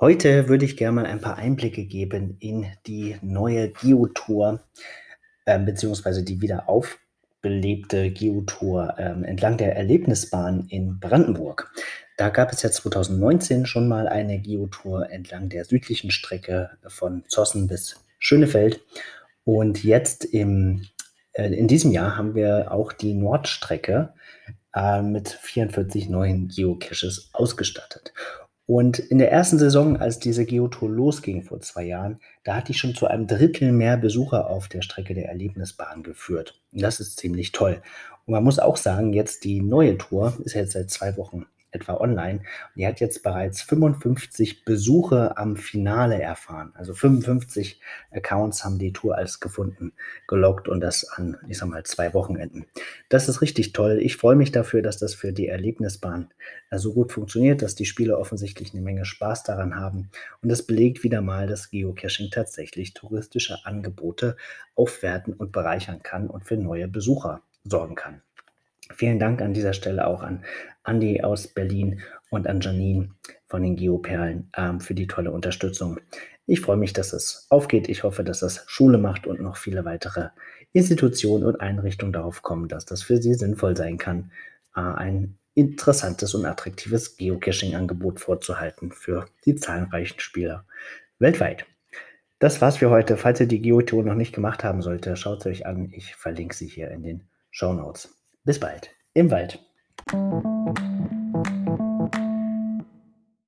Heute würde ich gerne mal ein paar Einblicke geben in die neue Geotour, ähm, beziehungsweise die wieder aufbelebte Geotour ähm, entlang der Erlebnisbahn in Brandenburg. Da gab es ja 2019 schon mal eine Geotour entlang der südlichen Strecke von Zossen bis Schönefeld. Und jetzt im, äh, in diesem Jahr haben wir auch die Nordstrecke äh, mit 44 neuen Geocaches ausgestattet. Und in der ersten Saison, als diese Geotour losging vor zwei Jahren, da hatte ich schon zu einem Drittel mehr Besucher auf der Strecke der Erlebnisbahn geführt. Und das ist ziemlich toll. Und man muss auch sagen, jetzt die neue Tour ist jetzt seit zwei Wochen etwa online. Und die hat jetzt bereits 55 Besuche am Finale erfahren. Also 55 Accounts haben die Tour als gefunden gelockt und das an, ich sag mal, zwei Wochenenden. Das ist richtig toll. Ich freue mich dafür, dass das für die Erlebnisbahn äh, so gut funktioniert, dass die Spieler offensichtlich eine Menge Spaß daran haben. Und das belegt wieder mal, dass Geocaching tatsächlich touristische Angebote aufwerten und bereichern kann und für neue Besucher sorgen kann. Vielen Dank an dieser Stelle auch an Andi aus Berlin und an Janine von den Geoperlen ähm, für die tolle Unterstützung. Ich freue mich, dass es aufgeht. Ich hoffe, dass das Schule macht und noch viele weitere Institutionen und Einrichtungen darauf kommen, dass das für sie sinnvoll sein kann, äh, ein interessantes und attraktives Geocaching-Angebot vorzuhalten für die zahlreichen Spieler weltweit. Das war's für heute. Falls ihr die Geotour noch nicht gemacht haben sollte, schaut es euch an. Ich verlinke sie hier in den Show Notes. Bis bald im Wald.